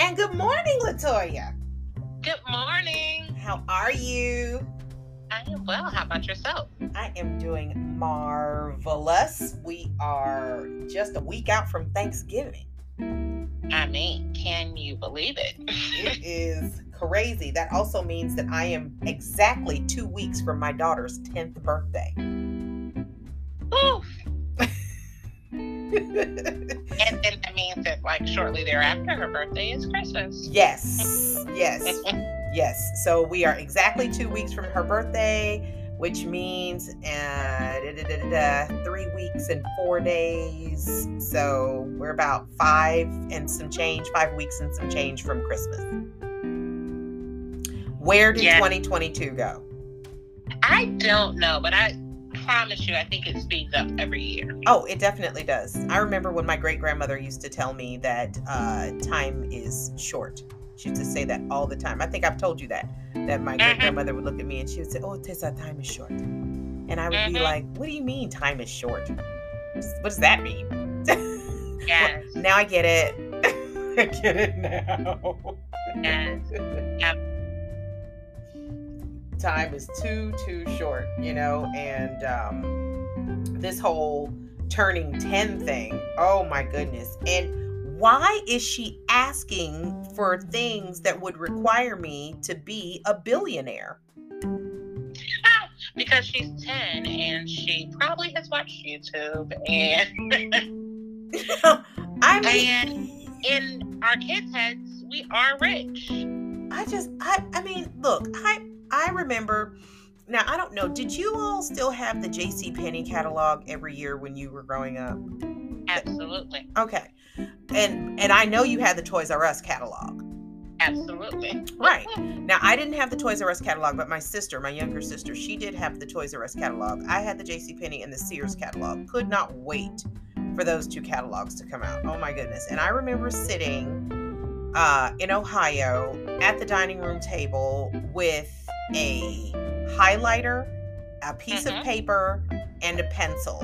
And good morning, LaToya. Good morning. How are you? I am well. How about yourself? I am doing marvelous. We are just a week out from Thanksgiving. I mean, can you believe it? It is crazy. That also means that I am exactly two weeks from my daughter's 10th birthday. Oof. and then that means that, like, shortly thereafter, her birthday is Christmas. yes, yes, yes. So we are exactly two weeks from her birthday, which means uh, da, da, da, three weeks and four days. So we're about five and some change, five weeks and some change from Christmas. Where did Yeah. 2022 go? I don't know, but I promise you, I think it speeds up every year. Oh, it definitely does. I remember when my great grandmother used to tell me that uh, time is short. She used to say that all the time. I think I've told you that. That my great Mhm. grandmother would look at me and she would say, "Oh, Tessa, time is short," and I would be Mhm. like, "What do you mean time is short? What does that mean?" Yes. now I get it. I get it now. Yes. Yep. Time is too too short you know? And um this whole turning 10 thing oh my goodness. And why is she asking for things that would require me to be a billionaire? Because she's 10 and she probably has watched YouTube and i mean and in our kids' heads, we are rich. i just i i mean look i i remember now i don't know did you all still have the jc Penney catalog every year when you were growing up Absolutely. okay and and i know you had the toys r us catalog Absolutely. Right. Now, I didn't have the Toys R Us catalog, but my sister, my younger sister, she did have the Toys R Us catalog. I had the J.C. Penney and the Sears catalog. Could not wait for those two catalogs to come out. Oh my goodness. And I remember sitting uh, in Ohio at the dining room table with a highlighter, a piece Mhm. of paper, and a pencil.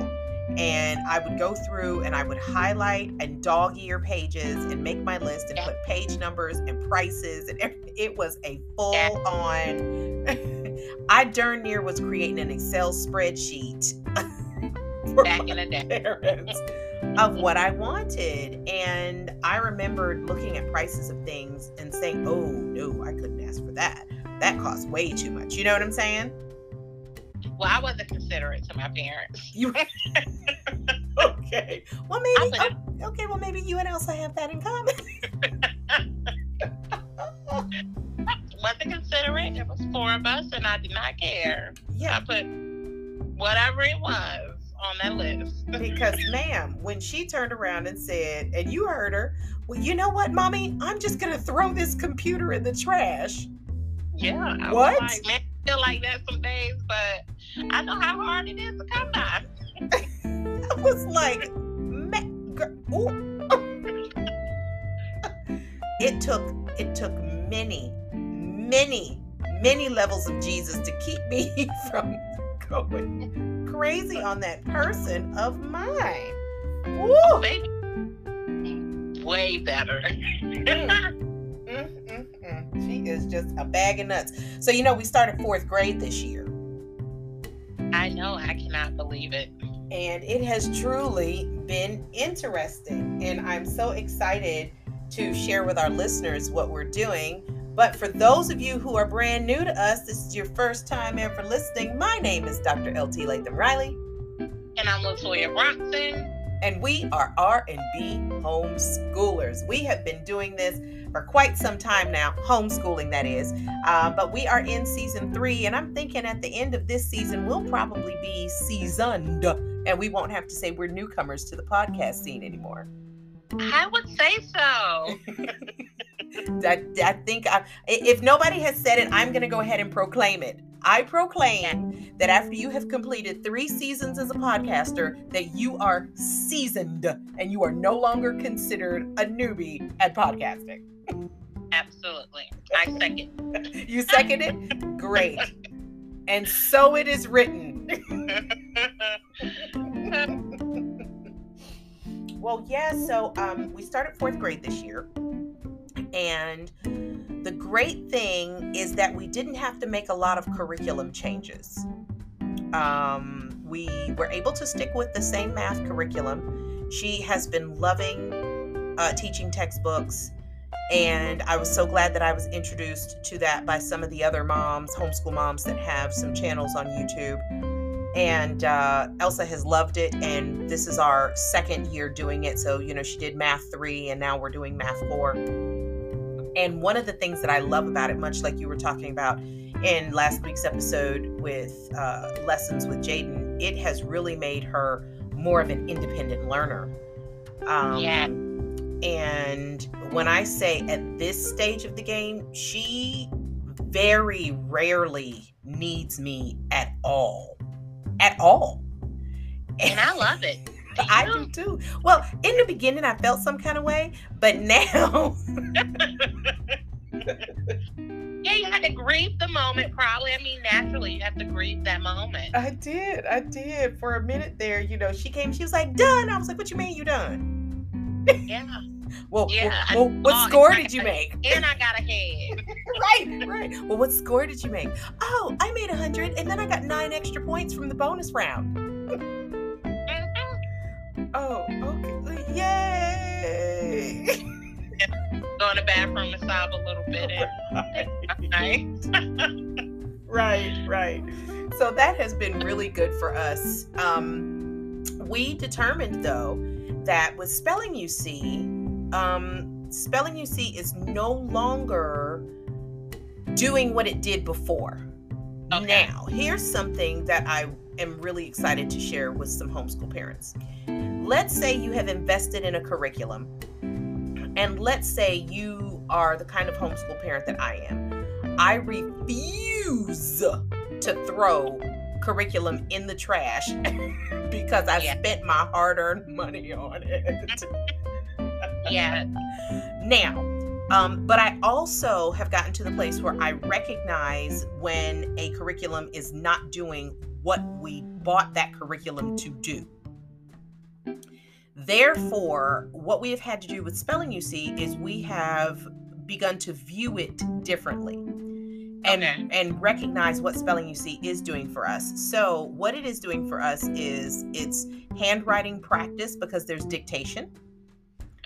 And I would go through and I would highlight and dog ear pages and make my list and Yeah. put page numbers and prices and. It was a full Yeah. on. I darn near was creating an Excel spreadsheet for Back my in the day. parents of what I wanted. And I remembered looking at prices of things and saying, oh, no, I couldn't ask for that. That costs way too much. You know what I'm saying? Well, I wasn't considerate to my parents. You okay? Well, maybe. Oh, okay, well, maybe you and Elsa have that in common. Wasn't considerate. There was four of us, and I did not care. Yeah. I put whatever it was on that list. because, ma'am, when she turned around and said, and you heard her, well, you know what, mommy? I'm just gonna throw this computer in the trash. Yeah. I What? Was like, feel like that some days, but I know how hard it is to come by. I was like, ma- gr- it took it took many, many, many levels of Jesus to keep me from going crazy on that person of mine. Woo! Way better. Mm, mm, mm. She is just a bag of nuts. So you know, we started fourth grade this year. I know. I cannot believe it. and it has truly been interesting. And I'm so excited to share with our listeners what we're doing. But for those of you who are brand new to us, this is your first time ever listening. My name is Dr. LT Latham Riley, And I'm LaToya Bronson. And we are R&B homeschoolers. We have been doing this for quite some time now, homeschooling that is. Uh, but we are in season three, and I'm thinking at the end of this season, we'll probably be seasoned, and we won't have to say we're newcomers to the podcast scene anymore. I would say so. I, I think I, if nobody has said it, I'm going to go ahead and proclaim it. I proclaim that after you have completed three seasons as a podcaster, that you are seasoned and you are no longer considered a newbie at podcasting. Absolutely. I second. You second it? Great. And so it is written. well, yeah, so um, we started fourth grade this year. And the great thing is that we didn't have to make a lot of curriculum changes. Um, we were able to stick with the same math curriculum. She has been loving uh, teaching textbooks, and I was so glad that I was introduced to that by some of the other moms, homeschool moms that have some channels on YouTube. And uh, Elsa has loved it, and this is our second year doing it. So, you know, she did math three, and now we're doing math four. And one of the things that I love about it, much like you were talking about in last week's episode with uh, Lessons with Jaden, it has really made her more of an independent learner. Um, yeah. And when I say at this stage of the game, she very rarely needs me at all. At all. And I love it. I do too. Well, in the beginning, I felt some kind of way, but now. yeah, you had to grieve the moment, probably. I mean, naturally, you have to grieve that moment. I did. I did. For a minute there, you know, she came, she was like, done. I was like, what you mean you done? Yeah. well, yeah, well, well, what score did you make? And I got a head. right, right. Well, what score did you make? Oh, I made a 100, and then I got nine extra points from the bonus round. Oh, okay. Yay! Go in the bathroom and sob a little bit. And, right, right. So that has been really good for us. Um, we determined, though, that with Spelling You See, um, Spelling You See is no longer doing what it did before. Okay. Now, here's something that I am really excited to share with some homeschool parents let's say you have invested in a curriculum, and let's say you are the kind of homeschool parent that I am. I refuse to throw curriculum in the trash because I yeah. spent my hard earned money on it. yeah. Now, um, but I also have gotten to the place where I recognize when a curriculum is not doing what we bought that curriculum to do. Therefore, what we have had to do with Spelling you see, is we have begun to view it differently and okay. and recognize what Spelling you see is doing for us. So, what it is doing for us is it's handwriting practice because there's dictation.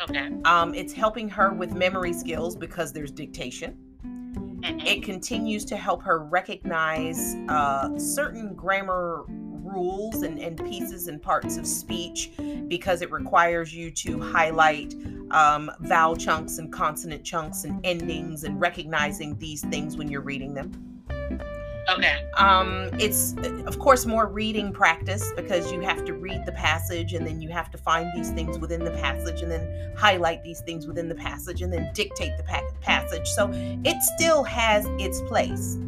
Okay. Um, it's helping her with memory skills because there's dictation. Mm-hmm. It continues to help her recognize uh, certain grammar rules and, and pieces and parts of speech because it requires you to highlight um, vowel chunks and consonant chunks and endings and recognizing these things when you're reading them. Okay. Um, it's of course more reading practice because you have to read the passage and then you have to find these things within the passage and then highlight these things within the passage and then dictate the pa- passage. So it still has its place.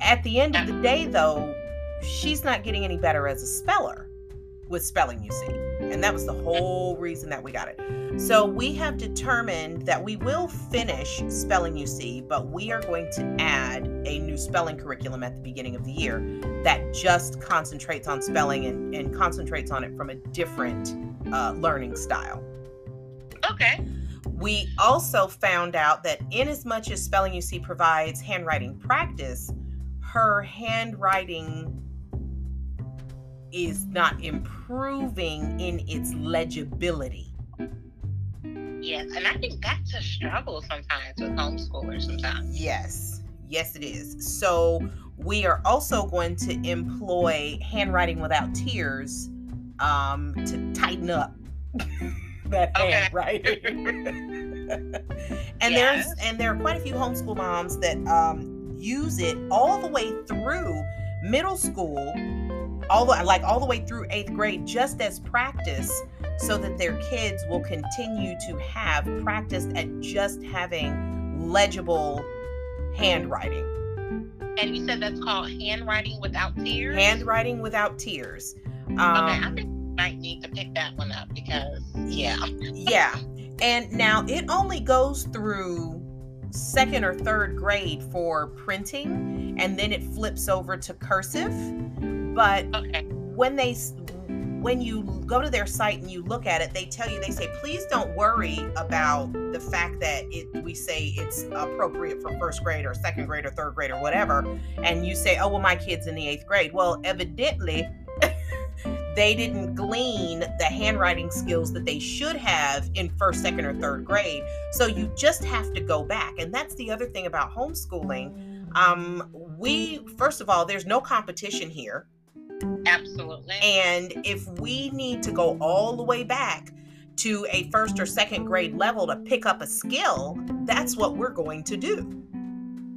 At the end of the day, though, she's not getting any better as a speller with spelling you see. And that was the whole reason that we got it. So we have determined that we will finish spelling You See, but we are going to add a new spelling curriculum at the beginning of the year that just concentrates on spelling and, and concentrates on it from a different uh, learning style. Okay. We also found out that in as much as spelling You See provides handwriting practice, her handwriting is not improving in its legibility. Yes, and I think that's a struggle sometimes with homeschoolers sometimes. Yes, yes, it is. So we are also going to employ handwriting without tears um, to tighten up that okay. handwriting. and yes. there's and there are quite a few homeschool moms that um, use it all the way through middle school all the like all the way through eighth grade just as practice so that their kids will continue to have practice at just having legible handwriting. And you said that's called handwriting without tears? Handwriting without tears. Um, okay i think I might need to pick that one up because yeah. Yeah and now it only goes through second or third grade for printing and then it flips over to cursive but okay. when they when you go to their site and you look at it, they tell you, they say, please don't worry about the fact that it we say it's appropriate for first grade or second grade or third grade or whatever. And you say, oh, well, my kid's in the eighth grade. Well, evidently, they didn't glean the handwriting skills that they should have in first, second, or third grade. So you just have to go back. And that's the other thing about homeschooling. Um, we, first of all, there's no competition here. Absolutely. And if we need to go all the way back to a first or second grade level to pick up a skill, that's what we're going to do.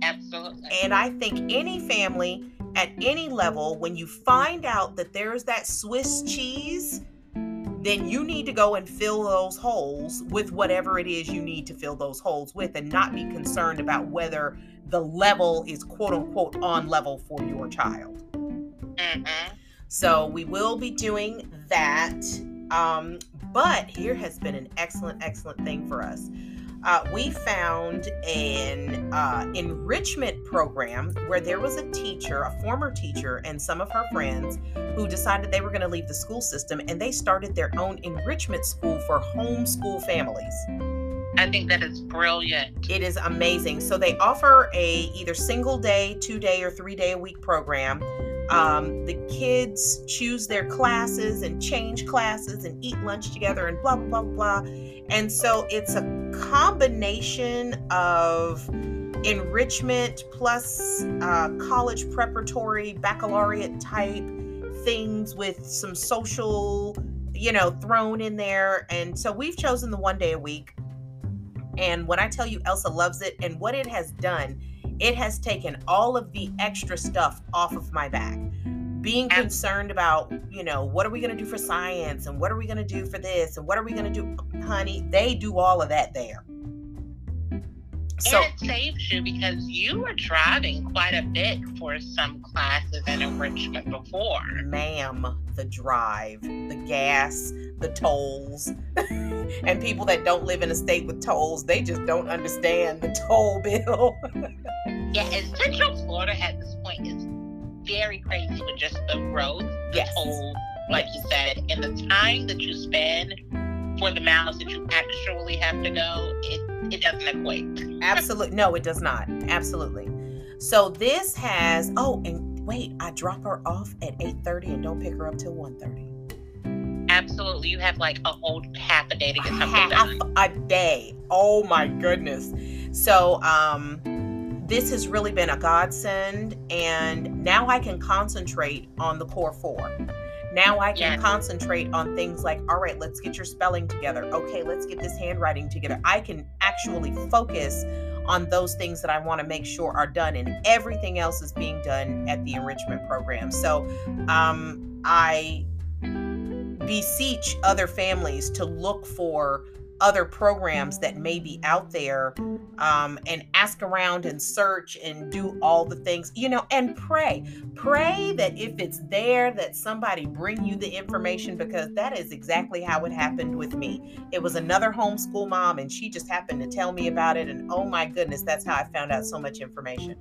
Absolutely. And I think any family at any level, when you find out that there's that Swiss cheese, then you need to go and fill those holes with whatever it is you need to fill those holes with and not be concerned about whether the level is quote unquote on level for your child. Mm-hmm. So we will be doing that. Um, but here has been an excellent, excellent thing for us uh, we found an uh, enrichment program where there was a teacher, a former teacher, and some of her friends who decided they were going to leave the school system and they started their own enrichment school for homeschool families. I think that is brilliant. It is amazing. So they offer a either single day, two day, or three day a week program. Um, the kids choose their classes and change classes and eat lunch together and blah blah blah. And so it's a combination of enrichment plus uh, college preparatory baccalaureate type things with some social, you know, thrown in there. And so we've chosen the one day a week. And when I tell you Elsa loves it, and what it has done, it has taken all of the extra stuff off of my back being concerned about, you know, what are we going to do for science and what are we going to do for this and what are we going to do, honey? They do all of that there. So, and it saves you because you were driving quite a bit for some classes in enrichment before. Ma'am, the drive, the gas, the tolls. and people that don't live in a state with tolls, they just don't understand the toll bill. yeah, and Central Florida at this point is very crazy with just the roads, the yes. toll, like you said, and the time that you spend for the miles that you actually have to go, it, it doesn't equate. Absolutely. No, it does not. Absolutely. So this has oh, and wait, I drop her off at 8:30 and don't pick her up till 1:30. Absolutely. You have like a whole half a day to get something half done. A day. Oh my goodness. So um this has really been a godsend and now i can concentrate on the core four now i can yeah. concentrate on things like all right let's get your spelling together. Okay let's get this handwriting together. I can actually focus on those things that i want to make sure are done and everything else is being done at the enrichment program. So um, i beseech other families to look for other programs that may be out there um, and ask around and search and do all the things you know and pray pray that if it's there that somebody bring you the information because that is exactly how it happened with me it was another homeschool mom and she just happened to tell me about it and oh my goodness that's how i found out so much information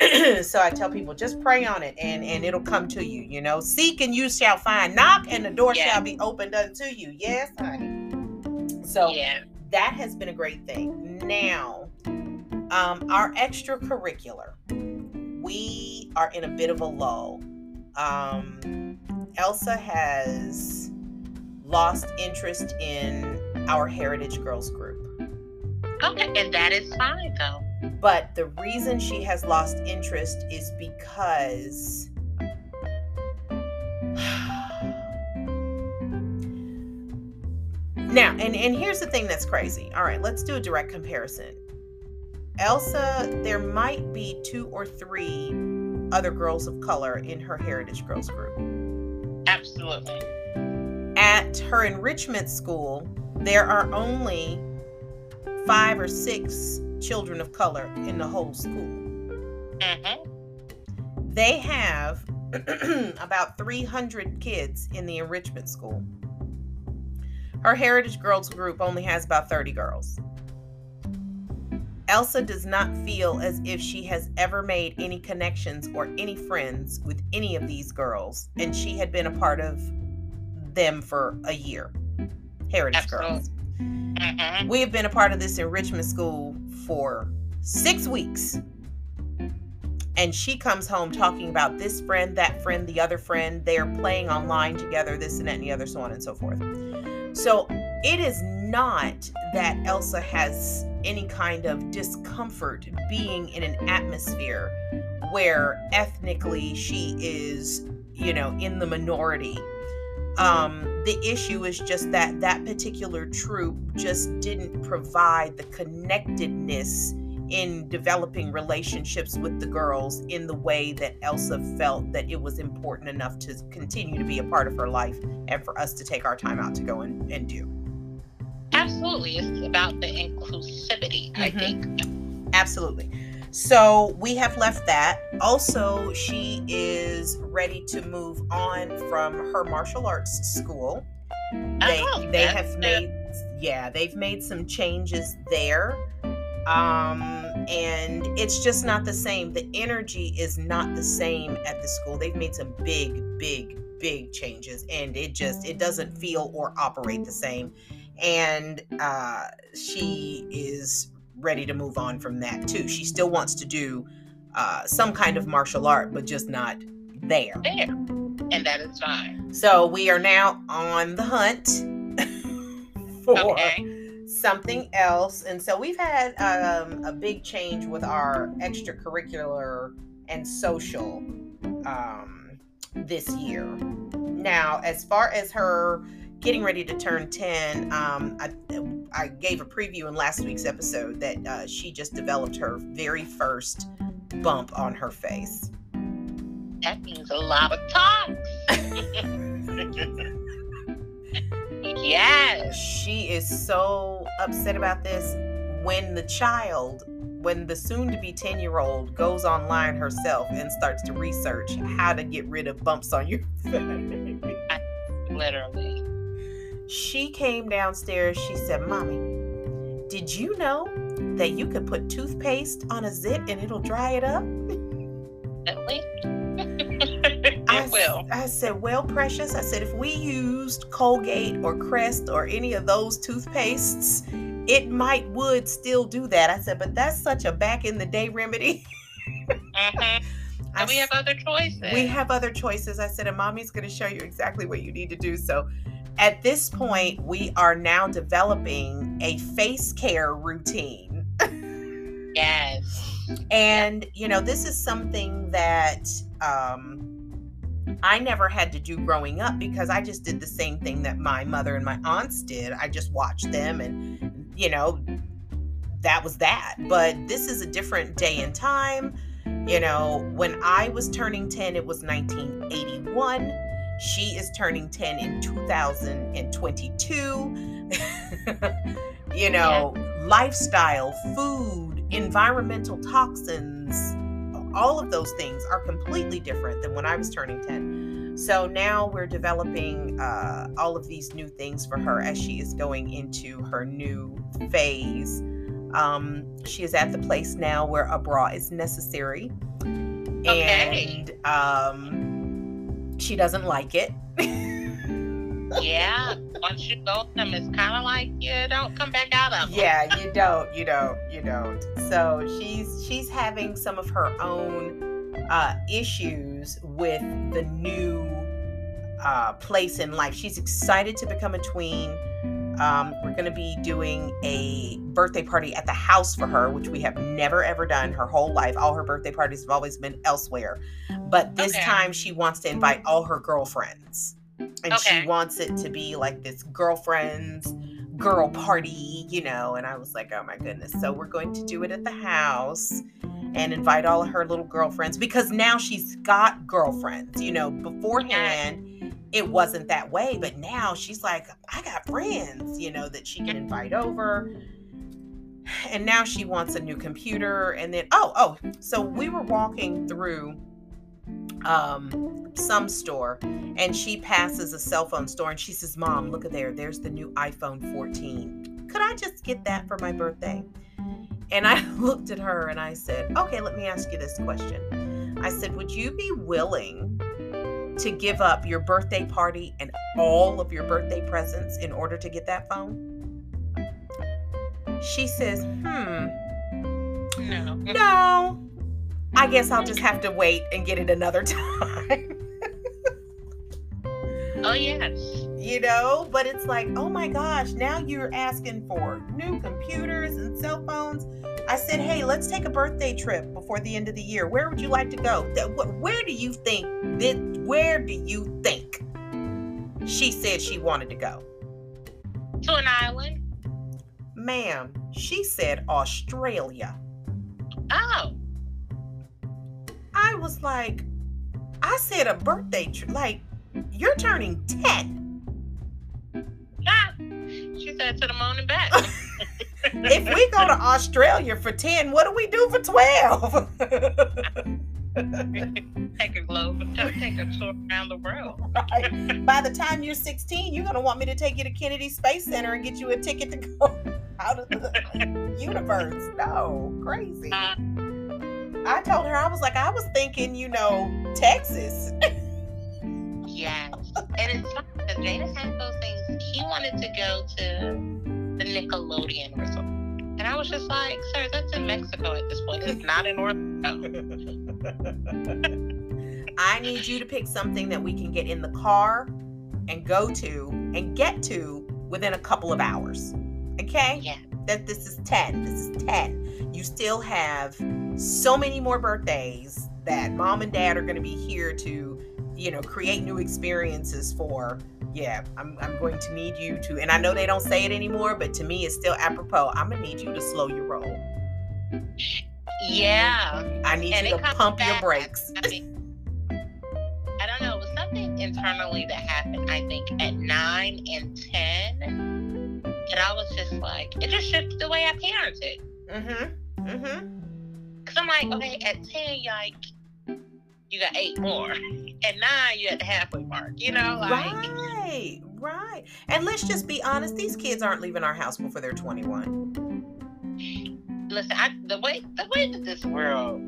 so I tell people just pray on it and and it'll come to you. You know, seek and you shall find. Knock and the door yeah. shall be opened unto you. Yes, honey. So yeah. that has been a great thing. Now, um, our extracurricular, we are in a bit of a lull. Um, Elsa has lost interest in our Heritage Girls group. Okay, and that is fine though. But the reason she has lost interest is because Now, and, and here's the thing that's crazy. All right, let's do a direct comparison. Elsa, there might be two or three other girls of color in her Heritage Girls group. Absolutely. At her enrichment school, there are only five or six children of color in the whole school. Mm-hmm. They have about 300 kids in the enrichment school. Her Heritage Girls group only has about 30 girls. Elsa does not feel as if she has ever made any connections or any friends with any of these girls, and she had been a part of them for a year. Heritage Absolutely. Girls. Mhm. We have been a part of this enrichment school for six weeks. And she comes home talking about this friend, that friend, the other friend. They're playing online together, this and that and the other, so on and so forth. So it is not that Elsa has any kind of discomfort being in an atmosphere where ethnically she is, you know, in the minority. Um, the issue is just that that particular troop just didn't provide the connectedness in developing relationships with the girls in the way that Elsa felt that it was important enough to continue to be a part of her life and for us to take our time out to go and, and do. Absolutely. It's about the inclusivity, I Mhm. think. Absolutely. So we have left that. Also, she is ready to move on from her martial arts school. They Oh, they have made yeah, they've made some changes there. Um and it's just not the same. The energy is not the same at the school. They've made some big big big changes and it just it doesn't feel or operate the same. And uh she is ready to move on from that too. She still wants to do uh, some kind of martial art, but just not there. There. And that is fine. So we are now on the hunt for Okay. Something else. And so we've had um, a big change with our extracurricular and social um, this year. Now, as far as her getting ready to turn 10, um, I, I gave a preview in last week's episode that uh, she just developed her very first bump on her face. That means a lot of talks. yes. She is so upset about this when the child, when the soon to be 10 year old goes online herself and starts to research how to get rid of bumps on your face. Literally. She came downstairs. She said, Mommy, did you know that you could put toothpaste on a zit and it'll dry it up? Definitely. I, it s- will. I said, Well, precious, I said, if we used Colgate or Crest or any of those toothpastes, it might would still do that. I said, But that's such a back in the day remedy. Mhm. I And we have other choices. we have other choices. I said, and mommy's going to show you exactly what you need to do. So at this point, we are now developing a face care routine. Yes. And, you know, this is something that um, Mm-hmm. I never had to do growing up because I just did the same thing that my mother and my aunts did. I just watched them and, you know, that was that. But this is a different day and time. You know, when I was turning 10, it was 1981. She is turning 10 in 2022. you know, lifestyle, food, environmental toxins, all of those things are completely different than when I was turning 10. So now we're developing uh, all of these new things for her as she is going into her new phase. Um, she is at the place now where a bra is necessary. Okay. And um, she doesn't like it. Yeah. Once you go them, it's kind of like you don't come back out of them. yeah you don't you don't you don't so she's she's having some of her own uh issues with the new uh place in life. She's excited to become a tween. Um we're going to be doing a birthday party at the house for her which we have never ever done her whole life. All her birthday parties have always been elsewhere. But this Okay. time she wants to invite all her girlfriends. And Okay. she wants it to be like this girlfriends girl party, you know, and I was like, oh my goodness. So we're going to do it at the house and invite all of her little girlfriends because now she's got girlfriends, you know, beforehand it wasn't that way, but now she's like, I got friends, you know, that she can invite over. And now she wants a new computer and then oh, oh, so we were walking through um some store and she passes a cell phone store and she says, Mom, look at there. There's the new iPhone 14. Could I just get that for my birthday? And I looked at her and I said, Okay, let me ask you this question. I said, Would you be willing to give up your birthday party and all of your birthday presents in order to get that phone? She says, hmm. No. No. I guess I'll just have to wait and get it another time. oh, yes. You know, but it's like, oh my gosh, now you're asking for new computers and cell phones. I said, hey, let's take a birthday trip before the end of the year. Where would you like to go? Where do you think that, where do you think she said she wanted to go? To an island. Ma'am, she said Australia. Oh. Was like, I said a birthday trip. Like, you're turning 10. Ah, she said to the moon and back. if we go to Australia for 10, what do we do for 12? take a globe take a tour around the world. Right. By the time you're 16, you're going to want me to take you to Kennedy Space Center and get you a ticket to go out of the universe. No, crazy. Uh, I told her, I was like, I was thinking, you know, Texas. yeah, And it's funny because Jada had those things. He wanted to go to the Nickelodeon resort. And I was just like, sir, that's in Mexico at this point. It's not in Orlando. I need you to pick something that we can get in the car and go to and get to within a couple of hours. Okay? Yeah. That this is 10. This is 10. You still have so many more birthdays that mom and dad are going to be here to, you know, create new experiences for. Yeah, I'm, I'm going to need you to, and I know they don't say it anymore, but to me, it's still apropos. I'm going to need you to slow your roll. Yeah. I need and you to pump back. your brakes. I, mean, I don't know. It was something internally that happened, I think, at nine and 10. And I was just like, it just shifted the way I parented. Mm hmm. Mm hmm. Cause I'm like, okay, at ten, like you got eight more. At nine, you're at the halfway mark. You know, like right, right. And let's just be honest: these kids aren't leaving our house before they're 21. Listen, I, the way the way that this world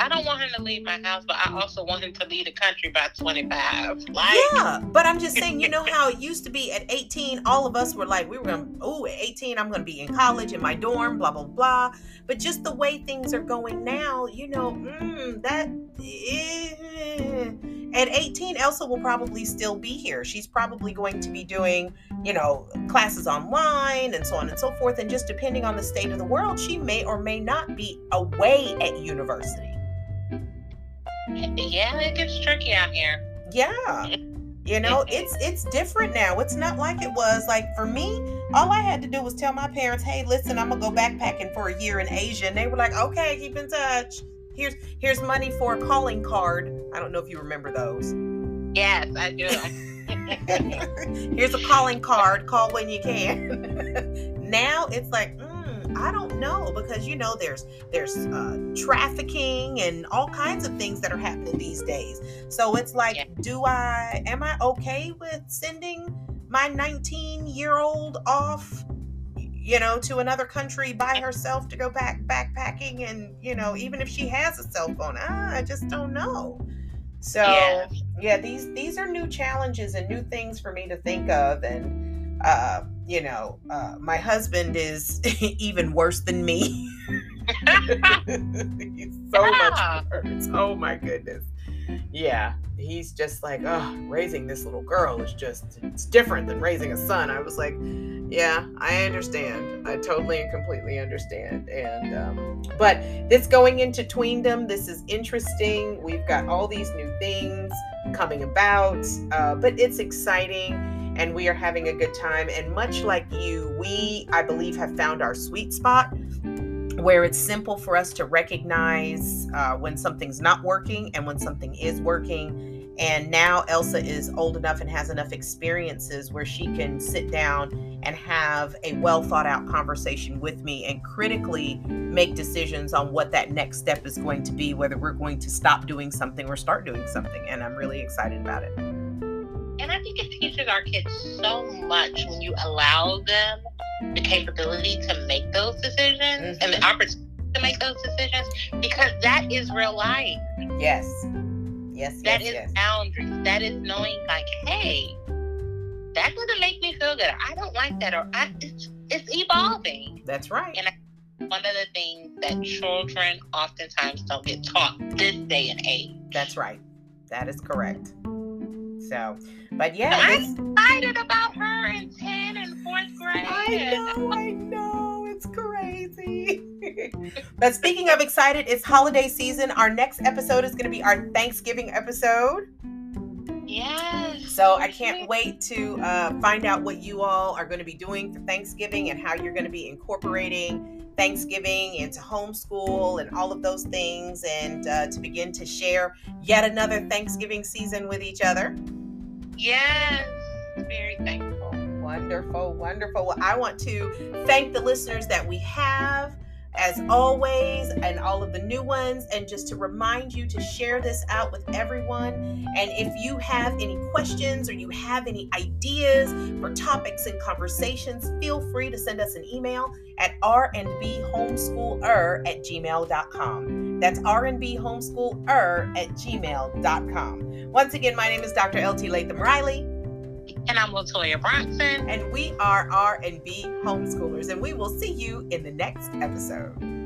I don't want him to leave my house, but I also want him to leave the country by 25. Like, yeah, but I'm just saying, you know how it used to be at 18, all of us were like, we were going, oh, at 18, I'm going to be in college in my dorm, blah, blah, blah. But just the way things are going now, you know, mm, that. Eh. At 18, Elsa will probably still be here. She's probably going to be doing, you know, classes online and so on and so forth. And just depending on the state of the world, she may or may not be away at university. Yeah, it gets tricky out here. Yeah. You know, it's it's different now. It's not like it was. Like for me, all I had to do was tell my parents, "Hey, listen, I'm gonna go backpacking for a year in Asia," and they were like, "Okay, keep in touch. Here's here's money for a calling card." I don't know if you remember those. Yes, I do. here's a calling card. Call when you can. now it's like. Mm, I don't know because you know there's there's uh, trafficking and all kinds of things that are happening these days. So it's like, yeah. do I am I okay with sending my 19 year old off? you know, to another country by herself to go back backpacking, and you know, even if she has a cell phone, ah, I just don't know. So yeah. yeah, these these are new challenges and new things for me to think of, and uh, you know, uh, my husband is even worse than me. He's so yeah. much worse. Oh my goodness. Yeah, he's just like, oh, raising this little girl is just, it's different than raising a son. I was like, yeah, I understand. I totally and completely understand. And, um, but this going into tweendom, this is interesting. We've got all these new things coming about, uh, but it's exciting and we are having a good time. And much like you, we, I believe, have found our sweet spot where it's simple for us to recognize uh, when something's not working and when something is working. And now Elsa is old enough and has enough experiences where she can sit down and have a well thought out conversation with me and critically make decisions on what that next step is going to be, whether we're going to stop doing something or start doing something. And I'm really excited about it. And I think it teaches our kids so much when you allow them the capability to make those decisions mm-hmm. and the mm-hmm. opportunity to make those decisions because that is real life. Yes. Yes. That yes, is yes. boundaries. that is knowing like, hey, that doesn't make me feel good. I don't like that, or I, it's it's evolving. That's right. And I, one of the things that children oftentimes don't get taught this day and age. That's right. That is correct. So, but yeah, I'm excited about her in 10 and fourth grade. I know, I know, it's crazy. but speaking of excited, it's holiday season. Our next episode is going to be our Thanksgiving episode. Yes. So I can't wait to uh, find out what you all are going to be doing for Thanksgiving and how you're going to be incorporating Thanksgiving into homeschool and all of those things, and uh, to begin to share yet another Thanksgiving season with each other. Yes, very thankful. Wonderful, wonderful. Well, I want to thank the listeners that we have as always, and all of the new ones, and just to remind you to share this out with everyone. And if you have any questions or you have any ideas for topics and conversations, feel free to send us an email at rnbhomeschooler at gmail.com. That's rnbhomeschooler at gmail.com. Once again, my name is Dr. LT Latham Riley. And I'm LaToya Bronson. And we are R&B homeschoolers. And we will see you in the next episode.